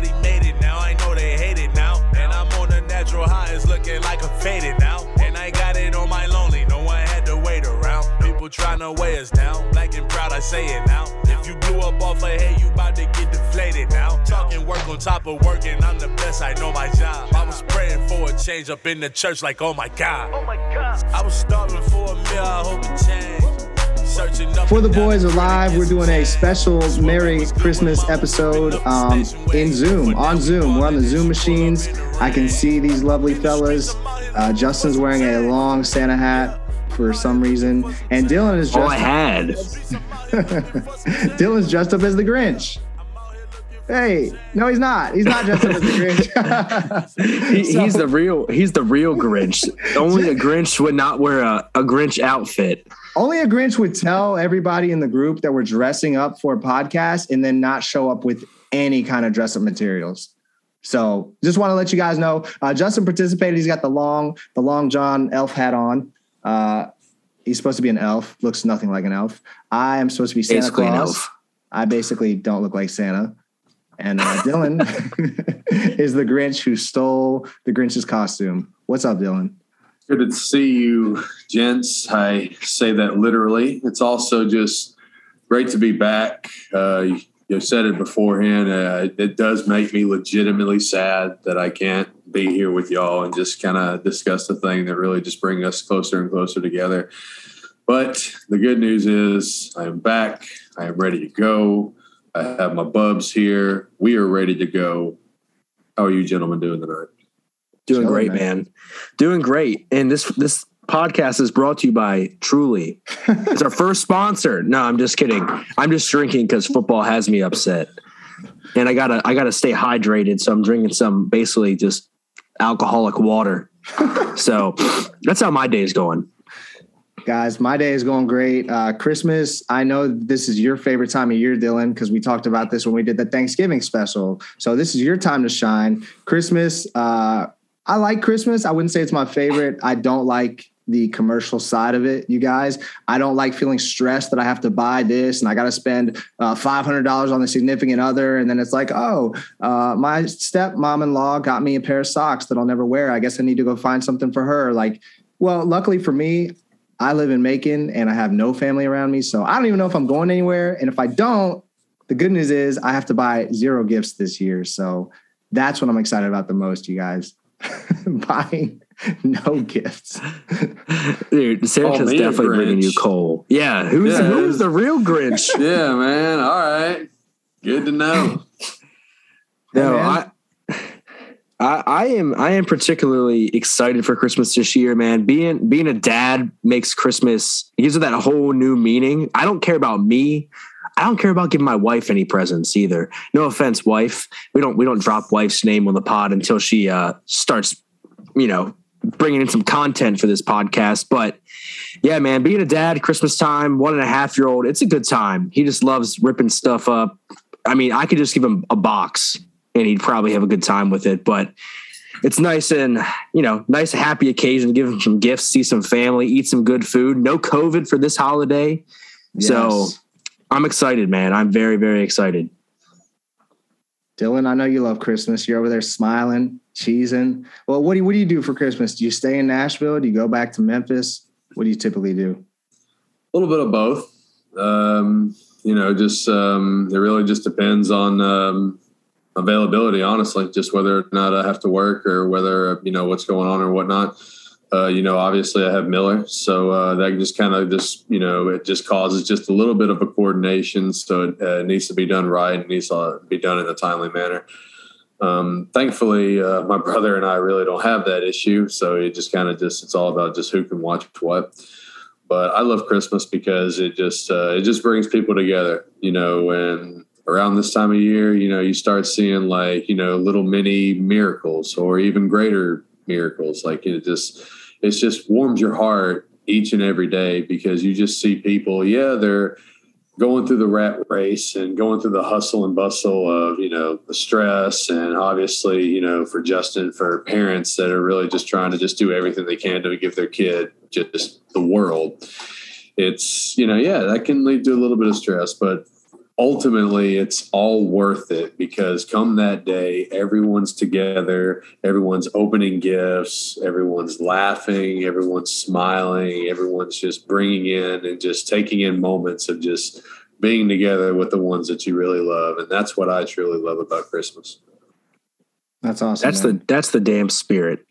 Everybody made it now. I know they hate it now. And I'm on a natural high. It's looking like a faded now. And I got it on my lonely. No one had to wait around. People trying to weigh us down. Black and proud, I say it now. If you blew up off a head, you about to get deflated now. Talking work on top of working. I'm the best. I know my job. I was praying for a change up in the church, like, oh my God. Oh my God. I was starving for a meal. I hope it changed. For the boys alive, we're doing a special Merry Christmas episode um, in Zoom, on Zoom. We're on the Zoom machines. I can see these lovely fellas. Uh, Justin's wearing a long Santa hat for some reason, and Dylan is just. Oh. I had. Dylan's dressed up as the Grinch. Hey, no, he's not. He's not dressed up as the Grinch. He, So- he's the real. He's the real Grinch. Only a Grinch would not wear a, a Grinch outfit. Only a Grinch would tell everybody in the group that we're dressing up for a podcast and then not show up with any kind of dress up materials. So just want to let you guys know. Uh, Justin participated. He's got the long, the long John elf hat on. Uh, he's supposed to be an elf. Looks nothing like an elf. I am supposed to be Santa Basically Claus. I basically don't look like Santa. And uh, Dylan is the Grinch who stole the Grinch's costume. What's up, Dylan? Good to see you, gents. I say that literally. It's also just great to be back. Uh, you, said it beforehand. Uh, it does make me legitimately sad that I can't be here with y'all and just kind of discuss the thing that really just bring us closer and closer together. But the good news is I am back. I am ready to go. I have my bubs here. We are ready to go. How are you gentlemen doing tonight? Doing Chilling, great, man. man. Doing great. And this this podcast is brought to you by Truly. it's our first sponsor. No, I'm just kidding. I'm just drinking because football has me upset, and I gotta I gotta stay hydrated. So I'm drinking some basically just alcoholic water. so that's how my day is going. Guys, my day is going great. Uh, Christmas, I know this is your favorite time of year, Dylan, because we talked about this when we did the Thanksgiving special. So this is your time to shine. Christmas, uh, I like Christmas. I wouldn't say it's my favorite. I don't like the commercial side of it, you guys. I don't like feeling stressed that I have to buy this and I got to spend uh, $500 on the significant other. And then it's like, oh, uh, my stepmom in law got me a pair of socks that I'll never wear. I guess I need to go find something for her. Like, well, luckily for me, I live in Macon and I have no family around me. So I don't even know if I'm going anywhere. And if I don't, the good news is I have to buy zero gifts this year. So that's what I'm excited about the most, you guys. Buying no gifts. Dude, Santa's me a definitely bringing you Grinch. cool. Yeah, who's Yeah. who's the real Grinch? Yeah, man. All right. Good to know. No. I, I I am I am particularly excited for Christmas this year, man. Being being a dad makes Christmas gives it that whole new meaning. I don't care about me. I don't care about giving my wife any presents either. No offense, wife. We don't we don't drop wife's name on the pod until she uh, starts, you know, bringing in some content for this podcast. But yeah, man, being a dad, Christmas time, one and a half year old, it's a good time. He just loves ripping stuff up. I mean, I could just give him a box and he'd probably have a good time with it. But it's nice and you know, nice happy occasion. To give him some gifts, see some family, eat some good food. No COVID for this holiday, so Yes. I'm excited, man. I'm very very excited. Dylan, I know you love Christmas. You're over there smiling, cheesing. Well, what do you, what do you do for Christmas? Do you stay in Nashville? Do you go back to Memphis? What do you typically do? A little bit of both. Um, you know, just um, it really just depends on um, availability. Honestly, just whether or not I have to work or whether you know what's going on or whatnot. Uh, you know, obviously I have Miller, so uh, that just kind of just you know it just causes just a little bit of a coordination. So it uh, needs to be done right. It needs to be done in a timely manner. Um, thankfully, uh, my brother and I really don't have that issue, so it just kind of just it's all about just who can watch what but I love Christmas because it just uh, it just brings people together. You know, and around this time of year, you know, you start seeing like you know little mini miracles or even greater miracles. Like it just it just warms your heart each and every day because you just see people. Yeah, they're going through the rat race and going through the hustle and bustle of you know the stress and obviously you know for Justin for parents that are really just trying to just do everything they can to give their kid just the world it's you know yeah that can lead to a little bit of stress but ultimately it's all worth it because come that day everyone's together everyone's opening gifts everyone's laughing everyone's smiling everyone's just bringing in and just taking in moments of just being together with the ones that you really love and that's what i truly love about christmas That's awesome. That's the that's the damn spirit.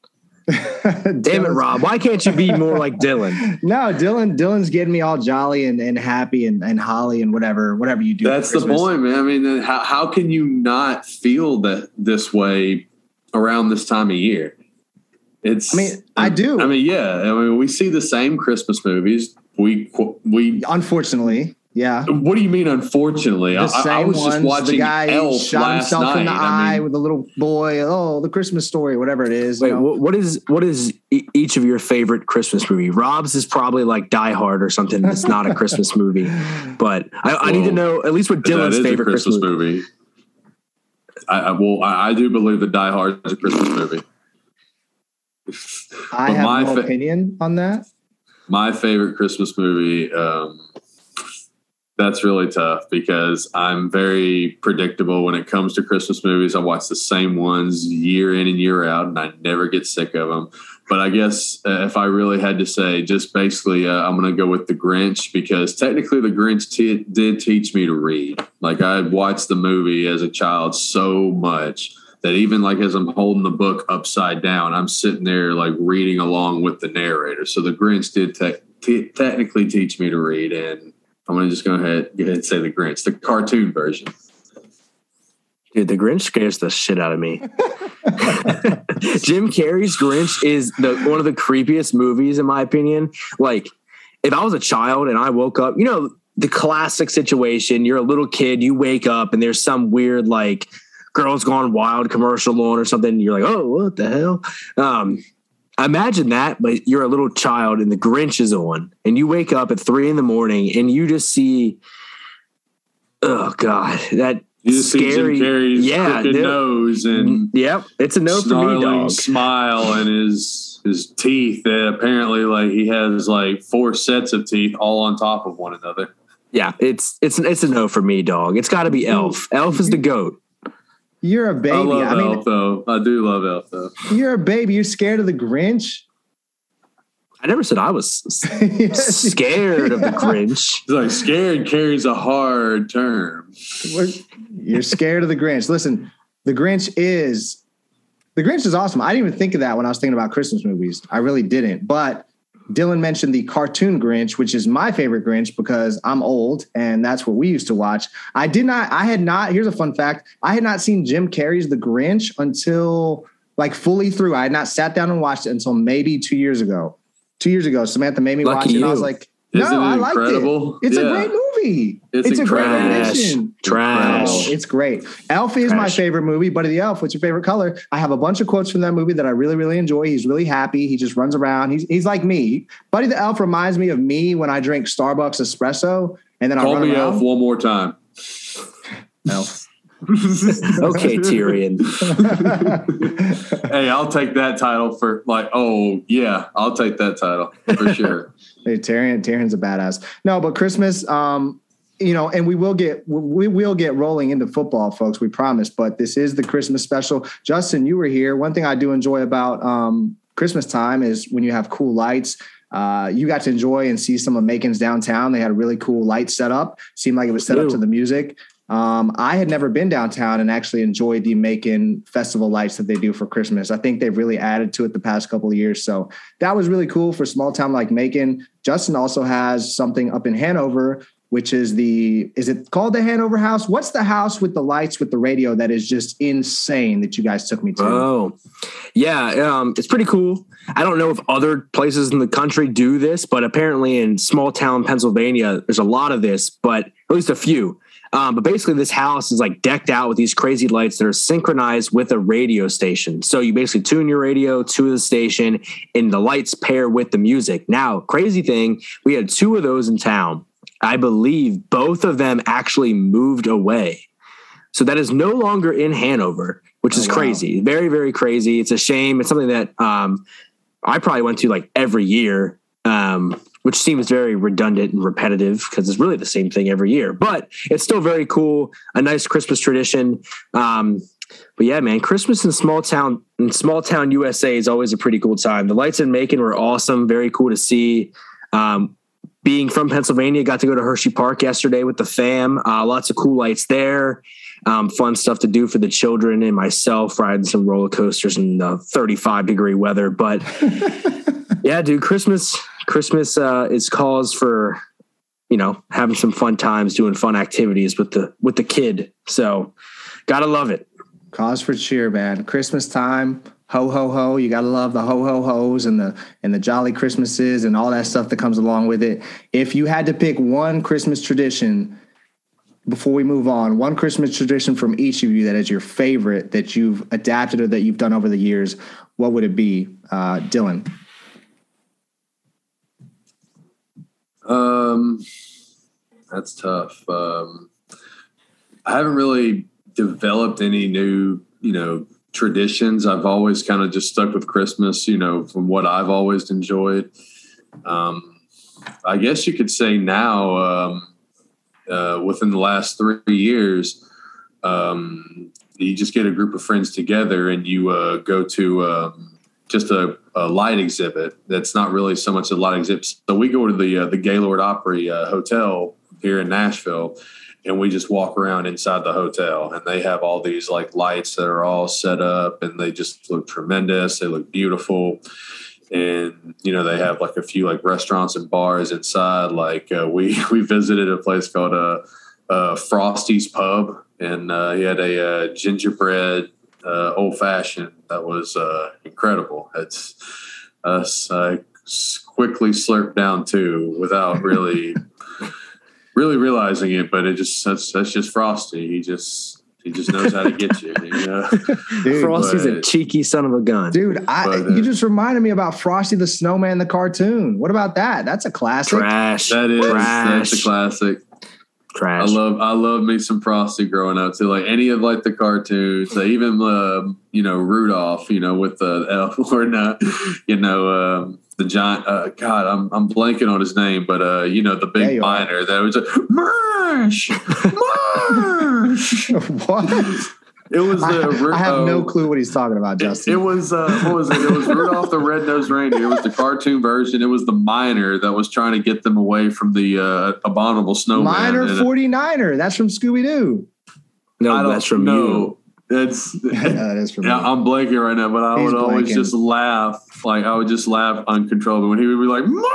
Damn it, Rob. Why can't you be more like Dylan? No, Dylan. Dylan's getting me all jolly and, and happy and, and holly and whatever whatever you do. That's the Christmas. point, man. I mean, how, how can you not feel that this way around this time of year? It's. I mean, I do. I mean, yeah. I mean, we see the same Christmas movies. We we. Unfortunately, yeah. What do you mean? Unfortunately, The I, same I was just watching the guy Elf shot last himself night. in the I eye mean, with a little boy. Oh, the Christmas story, whatever it is. you Wait, know. what, what is what is e- each of your favorite Christmas movie? Rob's is probably like Die Hard or something. It's not a Christmas movie, but I, I need to know at least what that Dylan's is a favorite Christmas, Christmas. movie. I, I well, I, I do believe that Die Hard is a Christmas movie. I have my no fa- opinion on that. my favorite Christmas movie. Um, that's really tough because I'm very predictable when it comes to Christmas movies. I watch the same ones year in and year out, and I never get sick of them. But I guess uh, if I really had to say, just basically, uh, I'm going to go with The Grinch because technically, The Grinch t- did teach me to read. Like I watched the movie as a child so much that even like as I'm holding the book upside down, I'm sitting there like reading along with the narrator. So The Grinch did te- te- technically teach me to read, and I'm to just go ahead, go ahead and say The Grinch, the cartoon version. Dude, the Grinch scares the shit out of me. Jim Carrey's Grinch is the one of the creepiest movies in my opinion. Like, if I was a child and I woke up, you know, the classic situation, you're a little kid, you wake up and there's some weird like girls gone wild commercial on or something, you're like, oh, what the hell? Um, imagine that, but you're a little child and the Grinch is on, and you wake up at three in the morning and you just see oh god, that You just see Jim scary yeah, nose and Yep, it's a no for me, dog. smile and his his teeth that apparently like he has like four sets of teeth all on top of one another. Yeah, it's it's it's a no for me, dog. It's got to be Elf. Elf is the goat. You're a baby. I love I mean, Elf though. I do love Elf though. you're a baby. You're scared of the Grinch. I never said I was s- scared of the Grinch. It's like scared carries a hard term. You're scared of the Grinch. Listen, the Grinch is the Grinch is awesome. I didn't even think of that when I was thinking about Christmas movies. I really didn't. But Dylan mentioned the cartoon Grinch, which is my favorite Grinch because I'm old and that's what we used to watch. I did not, I had not, here's a fun fact. I had not seen Jim Carrey's The Grinch until like fully through. I had not sat down and watched it until maybe two years ago. Two years ago, Samantha made me Lucky watch it. And I was like, Isn't no, it I like it. It's a great movie. It's It's, a great incredible. rendition. Trash. Oh, it's great. Elf is my favorite movie. Buddy the Elf, what's your favorite color? I have a bunch of quotes from that movie that I really, really enjoy. He's really happy. He just runs around. He's, he's like me. Buddy the Elf reminds me of me when I drink Starbucks espresso and then I Call run me around. Elf one more time. Elf. Okay, Tyrion. Hey, I'll take that title for like. Oh yeah, I'll take that title for sure. Hey, Tyrion, Tyrion's a badass. No, but Christmas, um, you know, and we will get we will get rolling into football, folks. We promise. But this is the Christmas special. Justin, you were here. One thing I do enjoy about um, Christmas time is when you have cool lights. Uh, you got to enjoy and see some of Macon's downtown. They had a really cool light setup. Seemed like it was set up to the music. Um, I had never been downtown and actually enjoyed the Macon festival lights that they do for Christmas. I think they've really added to it the past couple of years. So that was really cool for a small town like Macon. Justin also has something up in Hanover, which is the is it called the Hanover House? What's the house with the lights with the radio that is just insane that you guys took me to? Oh, yeah, um, it's pretty cool. I don't know if other places in the country do this, but apparently in small town Pennsylvania, there's a lot of this, but at least a few. Um, but basically, this house is like decked out with these crazy lights that are synchronized with a radio station. So you basically tune your radio to the station, and the lights pair with the music. Now, crazy thing, we had two of those in town. I believe both of them actually moved away. So that is no longer in Hanover, which is Oh, wow. crazy. Very, very crazy. It's a shame. It's something that um, I probably went to like every year, um, which seems very redundant and repetitive because it's really the same thing every year. But it's still very cool, a nice Christmas tradition. Um, but yeah, man, Christmas in small town in small town USA is always a pretty cool time. The lights in Macon were awesome, very cool to see. Um, being from Pennsylvania, got to go to Hershey Park yesterday with the fam. Uh, lots of cool lights there. Um, fun stuff to do for the children and myself, riding some roller coasters in the 35 degree weather. But yeah, dude, Christmas, Christmas uh, is cause for you know having some fun times, doing fun activities with the with the kid. So gotta love it. Cause for cheer, man. Christmas time, ho ho ho. You gotta love the ho ho hos and the and the jolly Christmases and all that stuff that comes along with it. If you had to pick one Christmas tradition before we move on, one Christmas tradition from each of you that is your favorite that you've adapted or that you've done over the years, what would it be, uh, Dylan? Um, that's tough. Um, I haven't really developed any new, you know, traditions. I've always kind of just stuck with Christmas, you know, from what I've always enjoyed. Um, I guess you could say now, um, uh, within the last three years, um, you just get a group of friends together and you uh, go to um, just a, a, light exhibit. That's not really so much a light exhibit. So we go to the uh, the Gaylord Opry uh, Hotel here in Nashville, and we just walk around inside the hotel and they have all these like lights that are all set up and they just look tremendous they look beautiful and you know they have like a few like restaurants and bars inside like uh, we we visited a place called uh, uh frosty's pub and uh, he had a uh, gingerbread uh, old fashioned that was uh, incredible it's us I quickly slurped down too without really really realizing it, but it just that's that's just Frosty. He just he just knows how to get you. you know? dude, Frosty's but, a cheeky son of a gun, dude. I, but, uh, you just reminded me about Frosty the Snowman, the cartoon. What about that? That's a classic. Trash. That is trash. that's a classic. Trash. I love I love me some Frosty growing up too. Like any of like the cartoons, even uh, you know Rudolph, you know with the elf or not, you know. Um, the giant. Uh, God, I'm I'm blanking on his name, but uh, you know the big miner that was a Marsh, Marsh. what? It was. Uh, I, I have uh, no clue what he's talking about, Justin. It, it was. Uh, what was it? It was Rudolph the Red-Nosed Reindeer. It was the cartoon version. It was the miner that was trying to get them away from the uh, abominable snowman. Miner 49er. That's from Scooby Doo. No, that's from know. you. It's yeah, that is for yeah, me. I'm blanking right now, but I He's would always blanking. just laugh. Like I would just laugh uncontrollably when he would be like, Mark!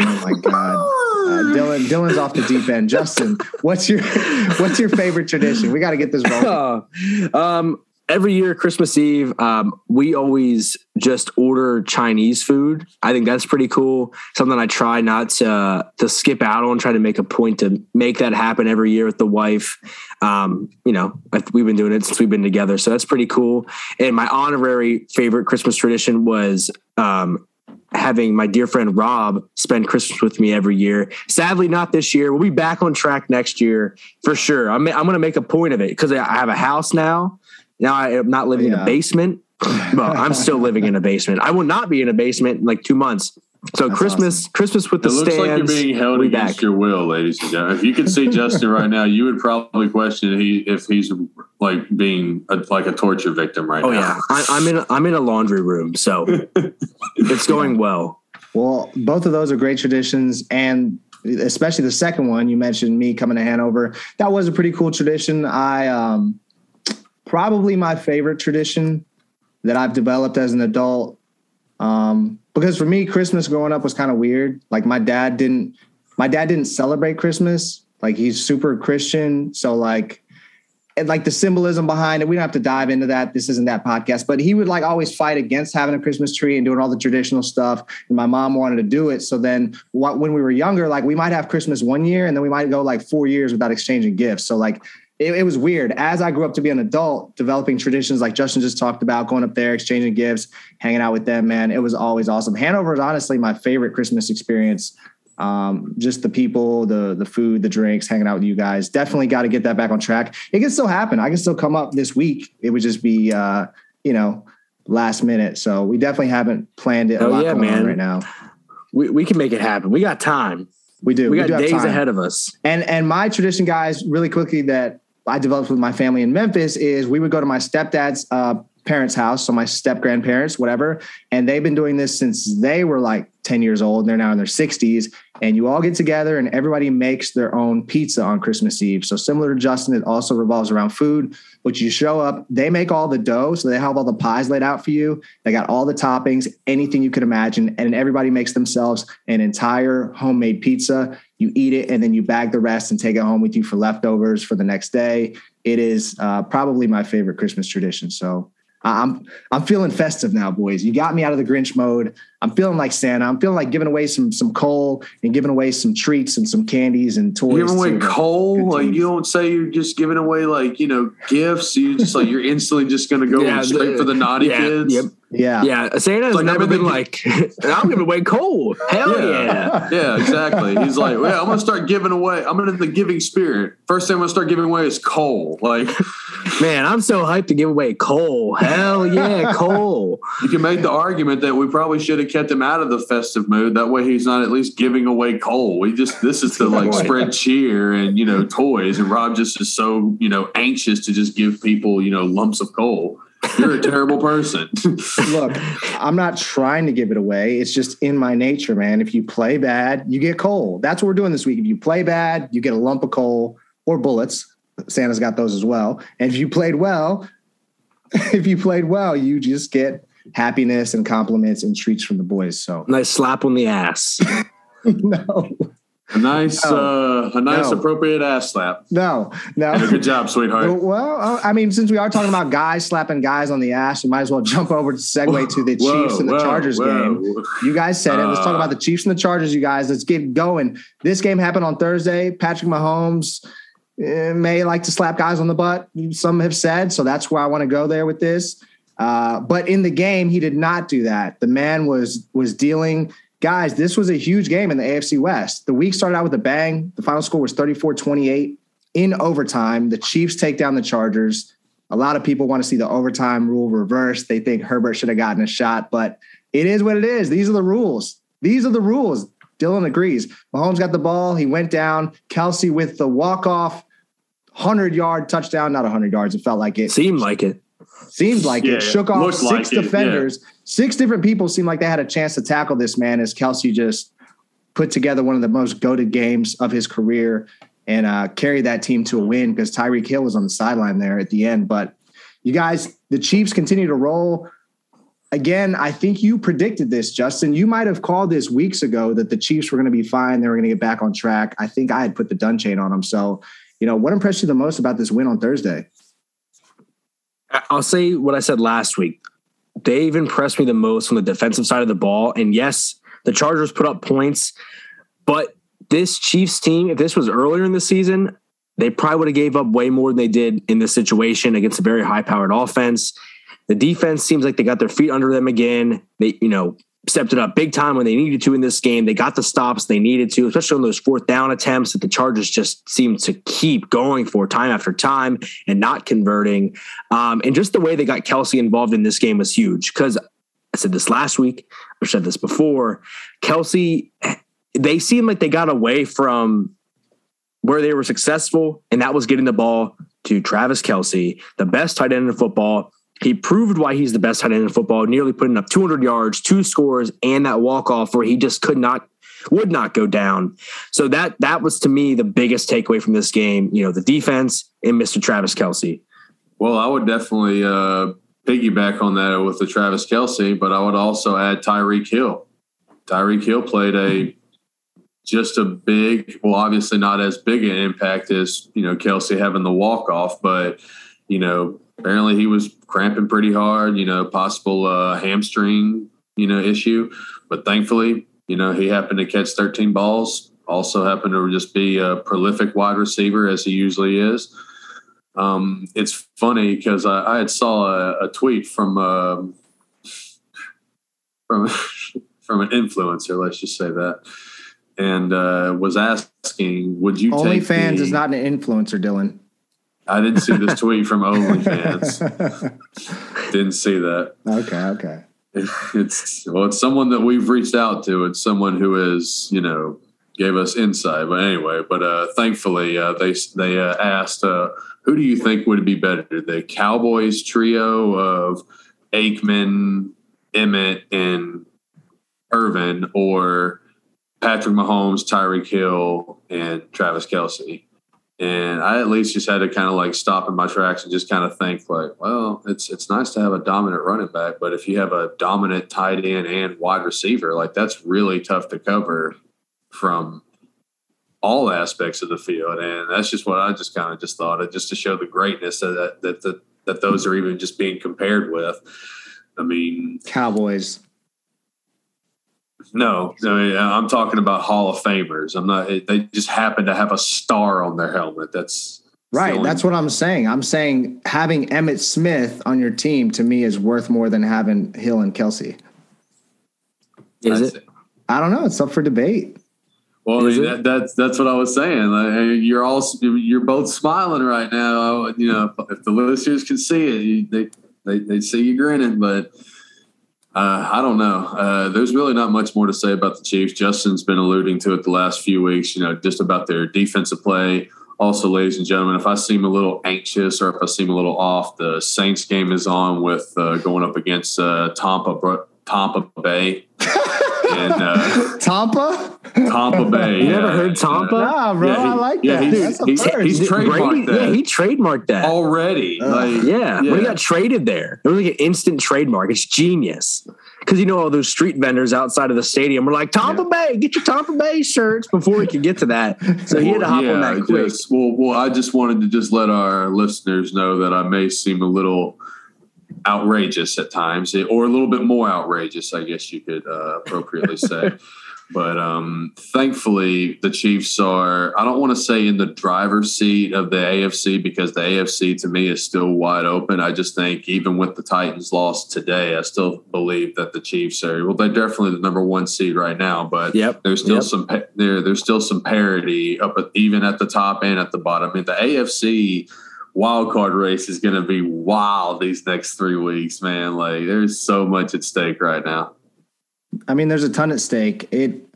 Oh my god. Uh, Dylan, Dylan's off the deep end. Justin, what's your what's your favorite tradition? We got to get this rolling. um, every year christmas eve um, we always just order chinese food i think that's pretty cool something i try not to to skip out on try to make a point to make that happen every year with the wife um, you know we've been doing it since we've been together so that's pretty cool and my honorary favorite christmas tradition was um, having my dear friend Rob spend Christmas with me every year. Sadly, not this year. We'll be back on track next year for sure. I'm, I'm going to make a point of it because I have a house now now I am not living yeah. in a basement. well, I'm still living in a basement. I will not be in a basement in like two months. So That's Christmas, awesome. Christmas with the it stands. looks like you're being held against back. your will, ladies and gentlemen. If you could see Justin right now, you would probably question he if he's like being a, like a torture victim right oh, now. Oh yeah, I, am in a, I'm in a laundry room, so it's going well. Well, both of those are great traditions, and especially the second one you mentioned, me coming to Hanover. That was a pretty cool tradition. I um, probably my favorite tradition that I've developed as an adult. Um, because for me, Christmas growing up was kind of weird. Like my dad didn't, my dad didn't celebrate Christmas. Like he's super Christian, so like, and like the symbolism behind it. We don't have to dive into that. This isn't that podcast, but he would like always fight against having a Christmas tree and doing all the traditional stuff. And my mom wanted to do it. So then, when we were younger, like we might have Christmas one year, and then we might go like four years without exchanging gifts. So like it, it, was weird. As I grew up to be an adult, developing traditions like Justin just talked about, going up there, exchanging gifts, hanging out with them, man, it was always awesome. Hanover is honestly my favorite Christmas experience. Um, just the people, the the food, the drinks, hanging out with you guys. Definitely got to get that back on track. It can still happen. I can still come up this week. It would just be, uh, you know, last minute. So we definitely haven't planned it. Oh yeah, man! right now We we can make it happen. We got time. We do. We got do days ahead of us. And and my tradition, guys, really quickly that I developed with my family in Memphis is we would go to my stepdad's uh, parents' house, so my step grandparents, whatever, and they've been doing this since they were like 10 years old. And they're now in their 60s. And you all get together and everybody makes their own pizza on Christmas Eve. So similar to Justin, it also revolves around food. but you show up, they make all the dough, so they have all the pies laid out for you. They got all the toppings, anything you could imagine, and everybody makes themselves an entire homemade pizza. You eat it, and then you bag the rest and take it home with you for leftovers for the next day. It is uh, probably my favorite Christmas tradition. So I'm I'm feeling festive now, boys. You got me out of the Grinch mode. I'm feeling like Santa. I'm feeling like giving away some some coal and giving away some treats and some candies and toys. You're giving away to coal, like you don't say you're just giving away like you know gifts. You just like you're instantly just going to go Yeah, straight the- for the naughty yeah, kids. Yep. Yeah. Yeah. Santa has Like never been everything- like, I'm giving away coal. Hell yeah. Yeah, exactly. He's like, well, I'm gonna start giving away. I'm in the giving spirit. First thing I'm gonna start giving away is coal. Like Man, I'm so hyped to give away coal. Hell yeah, coal. you can make the argument that we probably should have kept him out of the festive mood. That way, he's not at least giving away coal. We just this is to like spread cheer and you know toys. And Rob just is so you know anxious to just give people you know lumps of coal. You're a terrible person. Look, I'm not trying to give it away. It's just in my nature, man. If you play bad, you get coal. That's what we're doing this week. If you play bad, you get a lump of coal or bullets. Santa's got those as well. And if you played well, if you played well, you just get happiness and compliments and treats from the boys. So Nice slap on the ass. no, a nice, uh, a nice No. appropriate ass slap. no, no. Good job, sweetheart. Well, uh, I mean, since we are talking about guys slapping guys on the ass, we might as well jump over to segue to the Whoa, Chiefs and the whoa, Chargers whoa. game. You guys said it. Let's talk Uh, about the Chiefs and the Chargers, you guys. Let's get going. This game happened on Thursday. Patrick Mahomes eh, may like to slap guys on the butt. Some have said. So that's where I want to go there with this. Uh, but in the game, he did not do that. The man was was dealing. Guys, this was a huge game in the AFC West. The week started out with a bang. The final score was 34 28 in overtime. The Chiefs take down the Chargers. A lot of people want to see the overtime rule reversed. They think Herbert should have gotten a shot, but it is what it is. These are the rules. These are the rules. Dylan agrees. Mahomes got the ball. He went down. Kelce with the walk off, 100 yard touchdown, not 100 yards. It felt like it. Seemed like it. Seemed like Yeah, it. Shook off six like it, yeah. defenders. Six different people seemed like they had a chance to tackle this man as Kelce just put together one of the most goaded games of his career and uh, carried that team to a win because Tyreek Hill was on the sideline there at the end. But you guys, the Chiefs continue to roll. Again, I think you predicted this, Justin. You might have called this weeks ago that the Chiefs were going to be fine. They were going to get back on track. I think I had put the dun chain on them. So, you know, what impressed you the most about this win on Thursday? I'll say what I said last week. They've impressed me the most on the defensive side of the ball. And yes, the Chargers put up points, but this Chiefs team, if this was earlier in the season, they probably would have gave up way more than they did in this situation against a very high powered offense. The defense seems like they got their feet under them again. They, you know, stepped it up big time when they needed to in this game. They got the stops they needed to, especially on those fourth down attempts that the Chargers just seemed to keep going for time after time and not converting. Um, and just the way they got Kelce involved in this game was huge because I said this last week, I've said this before. Kelce, they seemed like they got away from where they were successful, and that was getting the ball to Travis Kelce, the best tight end in football. He proved why he's the best tight end in football, nearly putting up 200 yards, two scores, and that walk off where he just could not, would not go down. So that that was to me the biggest takeaway from this game. You know, the defense and Mr. Travis Kelce. Well, I would definitely uh, piggyback on that with the Travis Kelce, but I would also add Tyreek Hill. Tyreek Hill played a just a big, well, obviously not as big an impact as you know Kelce having the walk off, but you know apparently he was cramping pretty hard. You know, possible uh, hamstring you know issue, but thankfully you know he happened to catch 13 balls. Also happened to just be a prolific wide receiver as he usually is. Um, it's funny because I, I had saw a, a tweet from um from from an influencer, let's just say that, and uh, was asking, "Would you take OnlyFans the, is not an influencer, Dylan. I didn't see this tweet from OnlyFans. didn't see that. okay, okay. It's well, it's someone that we've reached out to. It's someone who is, you know, gave us insight. But anyway, but uh, thankfully, uh, they they uh, asked, uh, who do you think would be better, the Cowboys trio of Aikman, Emmitt, and Irvin, or Patrick Mahomes, Tyreek Hill, and Travis Kelce? And I at least just had to kind of like stop in my tracks and just kind of think like, well, it's it's nice to have a dominant running back, but if you have a dominant tight end and wide receiver, like that's really tough to cover from all aspects of the field. And that's just what I just kind of just thought of just to show the greatness that that that, that, that those are even just being compared with. I mean, Cowboys. No, I mean, I'm talking about Hall of Famers. I'm not. They just happen to have a star on their helmet. That's right. That's what I'm saying. I'm saying having Emmitt Smith on your team to me is worth more than having Hill and Kelce. Is it? I don't know. It's up for debate. Well, I mean, that, that's that's what I was saying. Like, you're all you're both smiling right now. You know, if the listeners can see it, you, they they they see you grinning. But uh, I don't know. Uh, there's really not much more to say about the Chiefs. Justin's been alluding to it the last few weeks, you know, just about their defensive play. Also, ladies and gentlemen, if I seem a little anxious or if I seem a little off, the Saints game is on with uh, going up against uh, Tampa Tampa Bay. and uh, Tampa, Tampa Bay. You yeah. never heard Tampa? Nah, bro, yeah, he, I like yeah, that. He's, he's, he's, trademarked Brady, that. Yeah, he trademarked that already. Like, yeah, yeah, when he got traded there, it was like an instant trademark. It's genius because you know all those street vendors outside of the stadium were like Tampa yeah. Bay, get your Tampa Bay shirts before he could get to that. So he had to hop yeah, on that quick. Just, well, well, I just wanted to just let our listeners know that I may seem a little outrageous at times, or a little bit more outrageous, I guess you could uh, appropriately say. But um, thankfully, the Chiefs are, I don't want to say in the driver's seat of the AFC because the AFC to me is still wide open. I just think even with the Titans loss today, I still believe that the Chiefs are, well, they're definitely the number one seed right now, but yep. there's still yep. some, there, there's still some parity up at, even at the top and at the bottom. I mean, the AFC wild card race is going to be wild these next three weeks, man. Like there's so much at stake right now. I mean, there's a ton at stake. It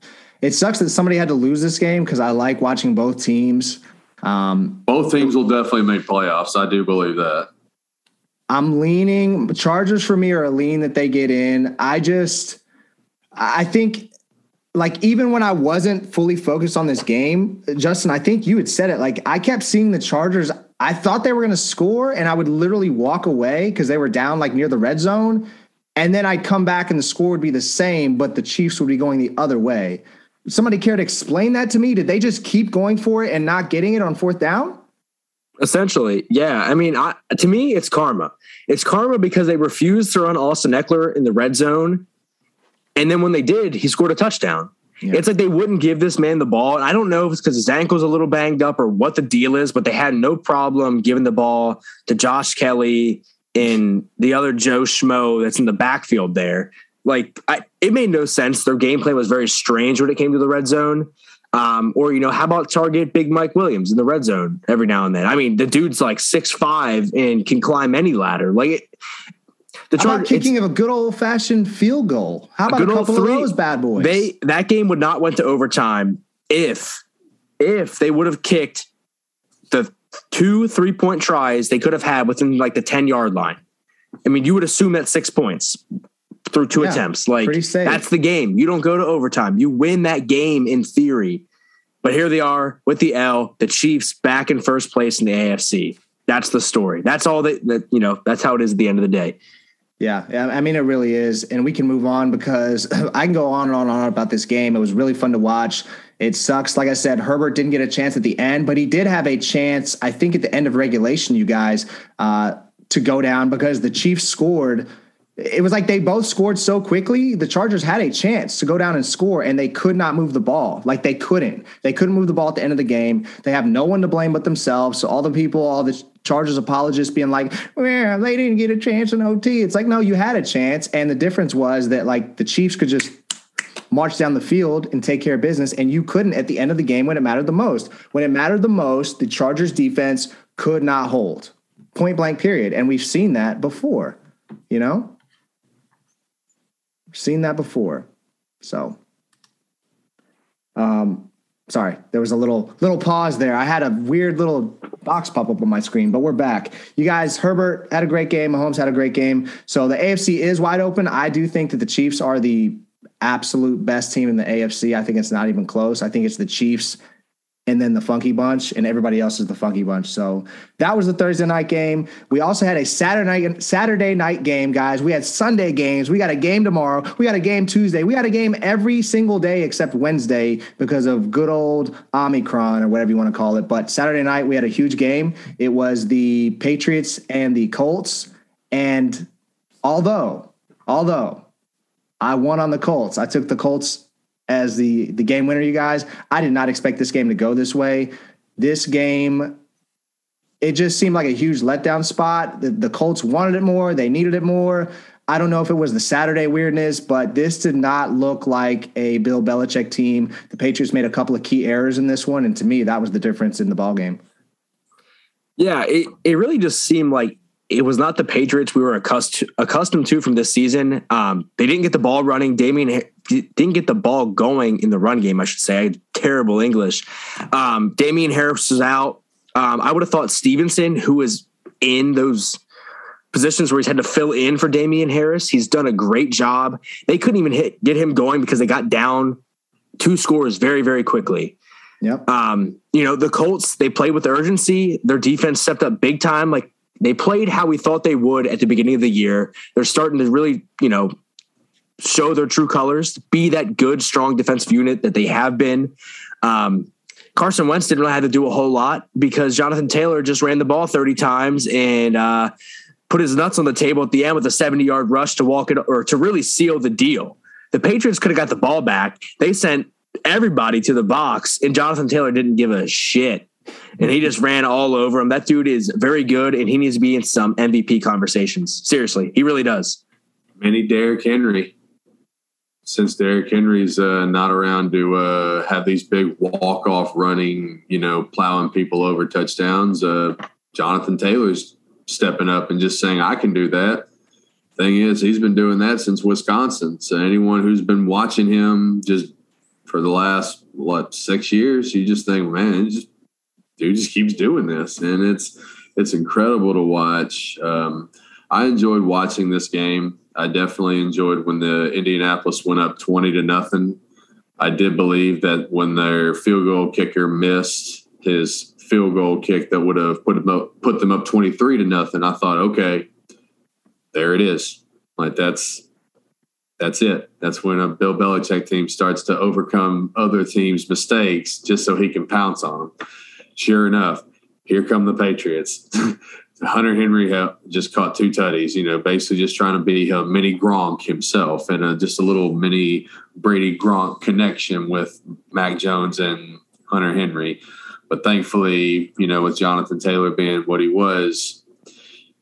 it sucks that somebody had to lose this game because I like watching both teams. Um, both teams will definitely make playoffs. I do believe that. I'm leaning Chargers for me are a lean that they get in. I just I think like even when I wasn't fully focused on this game, Justin, I think you had said it. Like I kept seeing the Chargers. I thought they were going to score, and I would literally walk away because they were down like near the red zone, and then I'd come back and the score would be the same, but the Chiefs would be going the other way. Somebody care to explain that to me? Did they just keep going for it and not getting it on fourth down? Essentially, yeah. I mean, I, to me, it's karma. It's karma because they refused to run Austin Ekeler in the red zone, and then when they did, he scored a touchdown. Yeah. It's like they wouldn't give this man the ball. And I don't know if it's because his ankle's a little banged up or what the deal is, but they had no problem giving the ball to Josh Kelley and the other Joe Schmo that's in the backfield there. Like I, it made no sense. Their game plan was very strange when it came to the red zone. Um, or you know, how about target Big Mike Williams in the red zone every now and then? I mean, the dude's like six five and can climb any ladder. Like it, the about kicking of a good old fashioned field goal? How about a, a couple three, of those bad boys? They that game would not went to overtime if if they would have kicked the two three point tries they could have had within like the 10 yard line. I mean, you would assume that six points through two yeah, attempts. Like that's the game. You don't go to overtime. You win that game in theory. But here they are with the L, the Chiefs back in first place in the AFC. That's the story. That's all that, that you know, that's how it is at the end of the day. Yeah, I mean, it really is. And we can move on because I can go on and on and on about this game. It was really fun to watch. It sucks. Like I said, Herbert didn't get a chance at the end, but he did have a chance, I think, at the end of regulation, you guys, uh, to go down because the Chiefs scored. It was like they both scored so quickly. The Chargers had a chance to go down and score, and they could not move the ball. Like they couldn't. They couldn't move the ball at the end of the game. They have no one to blame but themselves. So all the people, all the Chargers apologists being like, well, they didn't get a chance in OT. It's like, no, you had a chance. And the difference was that like the Chiefs could just march down the field and take care of business. And you couldn't at the end of the game when it mattered the most. When it mattered the most, the Chargers defense could not hold. Point blank period. And we've seen that before, you know? Seen that before. So, um, sorry, there was a little little pause there. I had a weird little box pop up on my screen, but we're back. You guys, Herbert had a great game. Mahomes had a great game. So the AFC is wide open. I do think that the Chiefs are the absolute best team in the AFC. I think it's not even close. I think it's the Chiefs and then the Funky Bunch, and everybody else is the Funky Bunch. So that was the Thursday night game. We also had a Saturday night Saturday night game, guys. We had Sunday games. We got a game tomorrow. We got a game Tuesday. We got a game every single day except Wednesday because of good old Omicron or whatever you want to call it. But Saturday night we had a huge game. It was the Patriots and the Colts, and although although I won on the Colts, I took the Colts as the the game winner, you guys. I did not expect this game to go this way. This game, it just seemed like a huge letdown spot. The, the Colts wanted it more. They needed it more. I don't know if it was the Saturday weirdness, but this did not look like a Bill Belichick team. The Patriots made a couple of key errors in this one, and to me, that was the difference in the ball game. Yeah, it, it really just seemed like it was not the Patriots we were accustomed accustomed to from this season. Um, they didn't get the ball running. Damien didn't get the ball going in the run game. I should say. Terrible English. Um, Damien Harris was out. Um, I would have thought Stevenson, who was in those positions where he's had to fill in for Damien Harris, he's done a great job. They couldn't even hit get him going because they got down two scores very very quickly. Yep. Um, you know the Colts they played with urgency. Their defense stepped up big time. Like they played how we thought they would at the beginning of the year. They're starting to really, you know, show their true colors, be that good, strong defensive unit that they have been. Um, Carson Wentz didn't really have to do a whole lot because Jonathan Taylor just ran the ball 30 times and uh, put his nuts on the table at the end with a 70 yard rush to walk it or to really seal the deal. The Patriots could have got the ball back. They sent everybody to the box, and Jonathan Taylor didn't give a shit and he just ran all over him. That dude is very good, and he needs to be in some MVP conversations. Seriously, he really does. Many Derrick Henry. Since Derrick Henry's uh, not around to uh, have these big walk off running, you know, plowing people over touchdowns, uh, Jonathan Taylor's stepping up and just saying, "I can do that." Thing is, he's been doing that since Wisconsin. So anyone who's been watching him just for the last what six years, you just think, man, just dude just keeps doing this, and it's it's incredible to watch. Um, I enjoyed watching this game. I definitely enjoyed when the Indianapolis went up twenty to nothing. I did believe that when their field goal kicker missed his field goal kick that would have put them up, put them up twenty three to nothing. I thought, okay, there it is. Like that's that's it. That's when a Bill Belichick team starts to overcome other teams' mistakes just so he can pounce on them sure enough, here come the Patriots. Hunter Henry just caught two tutties, you know, basically just trying to be a mini Gronk himself and a, just a little mini Brady Gronk connection with Mac Jones and Hunter Henry. But thankfully, you know, with Jonathan Taylor being what he was,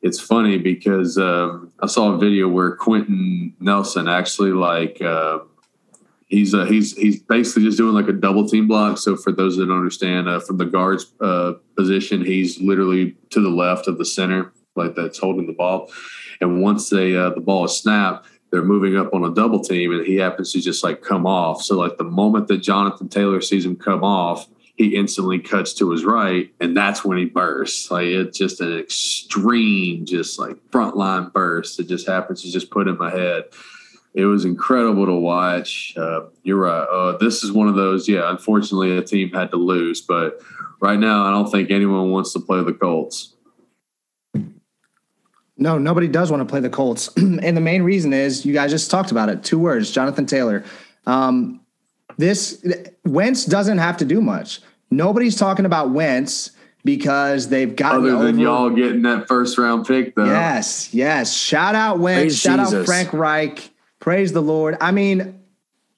it's funny because um, I saw a video where Quenton Nelson actually like uh, he's uh, he's he's basically just doing like a double team block. So for those that don't understand, uh, from the guards uh, position, he's literally to the left of the center, like that's holding the ball. And once they uh, the ball is snapped, they're moving up on a double team, and he happens to just like come off. So like the moment that Jonathan Taylor sees him come off. He instantly cuts to his right, and that's when he bursts. Like it's just an extreme, just like frontline burst. It just happens to just put him ahead it was incredible to watch. Uh, you're right. Uh, this is one of those. Yeah, unfortunately, a team had to lose, but right now, I don't think anyone wants to play the Colts. No, nobody does want to play the Colts, and the main reason is you guys just talked about it. Two words: Jonathan Taylor. Um, this Wentz doesn't have to do much. Nobody's talking about Wentz because they've got other than over. y'all getting that first round pick though. Yes, yes. Shout out Wentz. Praise shout Jesus. out Frank Reich. Praise the Lord. I mean,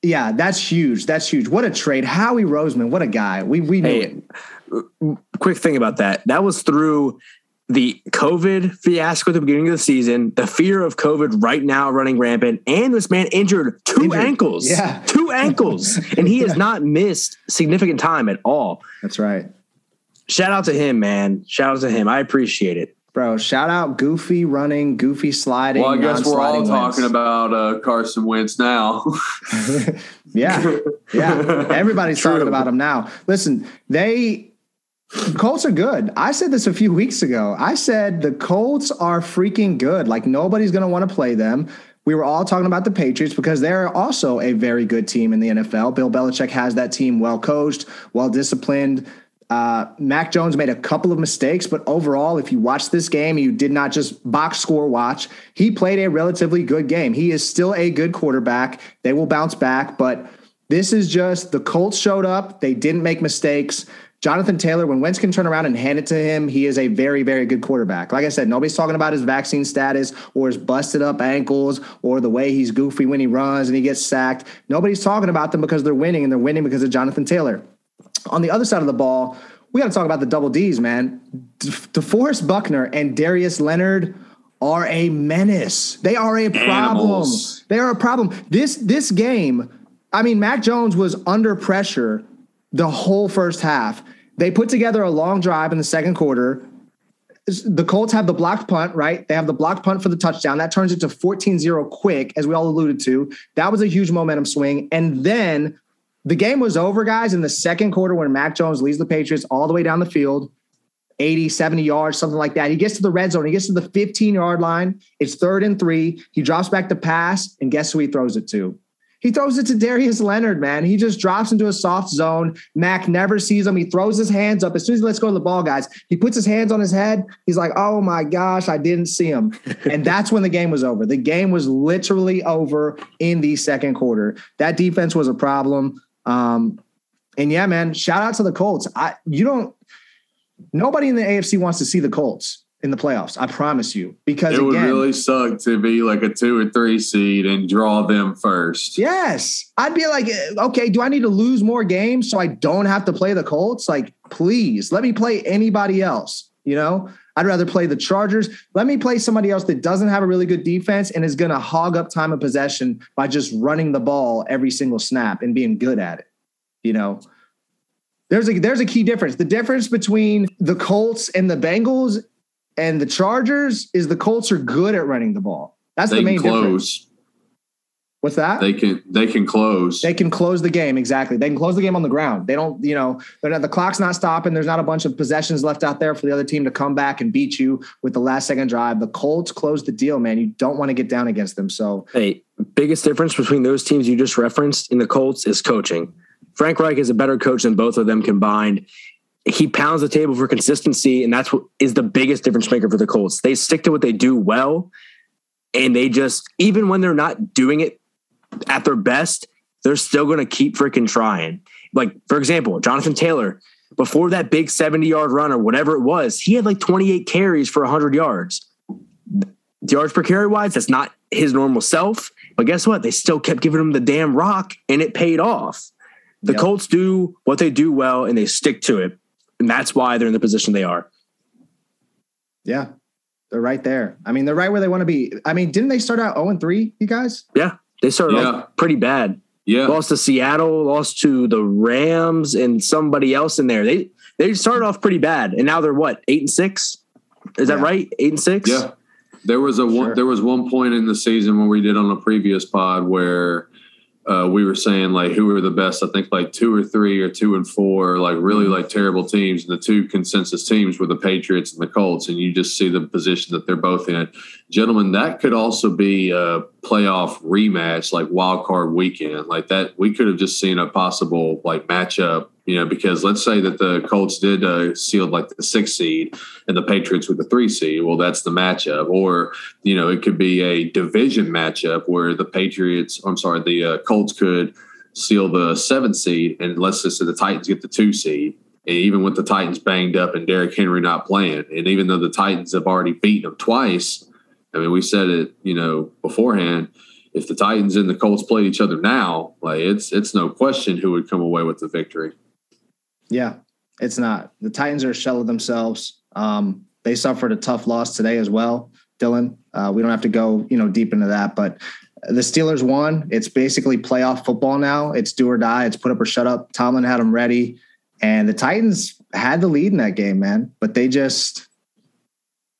yeah, that's huge. That's huge. What a trade. Howie Roseman, what a guy. We we knew hey, uh, Quick thing about that. That was through the COVID fiasco at the beginning of the season, the fear of COVID right now running rampant, and this man injured two injured. ankles. Yeah. Two ankles. and he has not missed significant time at all. That's right. Shout out to him, man. Shout out to him. I appreciate it. Bro, shout out Goofy running, Goofy sliding. Well, I guess we're all non-sliding talking about uh, Carson Wentz now. yeah, yeah. Everybody's True. talking about him now. Listen, they Colts are good. I said this a few weeks ago. I said the Colts are freaking good. Like nobody's going to want to play them. We were all talking about the Patriots because they're also a very good team in the NFL. Bill Belichick has that team well coached, well disciplined. Uh, Mac Jones made a couple of mistakes, but overall, if you watch this game, you did not just box score watch. He played a relatively good game. He is still a good quarterback. They will bounce back, but this is just the Colts showed up. They didn't make mistakes. Jonathan Taylor, when Wentz can turn around and hand it to him, he is a very, very good quarterback. Like I said, nobody's talking about his vaccine status or his busted up ankles or the way he's goofy when he runs and he gets sacked. Nobody's talking about them because they're winning and they're winning because of Jonathan Taylor. On the other side of the ball, we got to talk about the double D's, man. De- DeForest Buckner and Darius Leonard are a menace. They are a problem. Animals. They are a problem. This this game, I mean, Mac Jones was under pressure the whole first half. They put together a long drive in the second quarter. The Colts have the blocked punt, right? They have the blocked punt for the touchdown. That turns it to 14 0 quick, as we all alluded to. That was a huge momentum swing. And then the game was over, guys, in the second quarter when Mac Jones leads the Patriots all the way down the field. 80, 70 yards, something like that. He gets to the red zone. He gets to the 15 yard line. It's third and three. He drops back to pass, and guess who he throws it to? He throws it to Darius Leonard, man. He just drops into a soft zone. Mac never sees him. He throws his hands up. As soon as he lets go of the ball, guys, he puts his hands on his head. He's like, oh my gosh, I didn't see him. and that's when the game was over. The game was literally over in the second quarter. That defense was a problem. Um, and yeah, man, shout out to the Colts. I you don't nobody in the AFC wants to see the Colts in the playoffs. I promise you. Because it would again, really suck to be like a two or three seed and draw them first. Yes. I'd be like, eh, okay, do I need to lose more games so I don't have to play the Colts? Like, please let me play anybody else. You know, I'd rather play the Chargers. Let me play somebody else that doesn't have a really good defense and is going to hog up time of possession by just running the ball every single snap and being good at it. You know, there's a there's a key difference. The difference between the Colts and the Bengals and the Chargers is the Colts are good at running the ball. That's They the main difference. Close. What's that? They can they can close. They can close the game exactly. They can close the game on the ground. They don't, you know, they're not, the clock's not stopping. There's not a bunch of possessions left out there for the other team to come back and beat you with the last second drive. The Colts close the deal, man. You don't want to get down against them. So Hey, biggest difference between those teams you just referenced in the Colts is coaching. Frank Reich is a better coach than both of them combined. He pounds the table for consistency, and that's what is the biggest difference maker for the Colts. They stick to what they do well, and they just even when they're not doing it at their best, they're still going to keep freaking trying. Like for example, Jonathan Taylor before that big seventy yard run or whatever it was, he had like twenty eight carries for hundred yards yards per carry wise, that's not his normal self. But guess what? They still kept giving him the damn rock and it paid off. The Yep. Colts do what they do well and they stick to it. And that's why they're in the position they are. yeah, they're right there. I mean, they're right where they want to be. I mean, didn't they start out 0 and 3, you guys? Yeah. They started Yeah. off pretty bad. yeah. Lost to Seattle, lost to the Rams and somebody else in there. They they started off pretty bad. And now they're what, eight and six? Is that right? Eight and six? Yeah. There was a one, Sure. there was one point in the season when we did on a previous pod where uh, we were saying like who are the best. I think like two or three or two and four, like really Mm-hmm. like terrible teams. And the two consensus teams were the Patriots and the Colts. And you just see the position that they're both in. Gentlemen, that could also be a playoff rematch, like wild card weekend. Like that, we could have just seen a possible like matchup. You know, because let's say that the Colts did uh, seal like the six seed and the Patriots with the three seed. Well, that's the matchup. Or you know, it could be a division matchup where the Patriots, I'm sorry, the uh, Colts could seal the seventh seed, and let's just say the Titans get the two seed. And even with the Titans banged up and Derrick Henry not playing, and even though the Titans have already beaten them twice, I mean, we said it, you know, beforehand. If the Titans and the Colts played each other now, like it's it's no question who would come away with the victory. Yeah, it's not. The Titans are a shell of themselves. Um, they suffered a tough loss today as well, Dylan. Uh, we don't have to go, you know, deep into that, but the Steelers won. It's basically playoff football now. It's do or die. It's put up or shut up. Tomlin had them ready, and the Titans had the lead in that game, man. But they just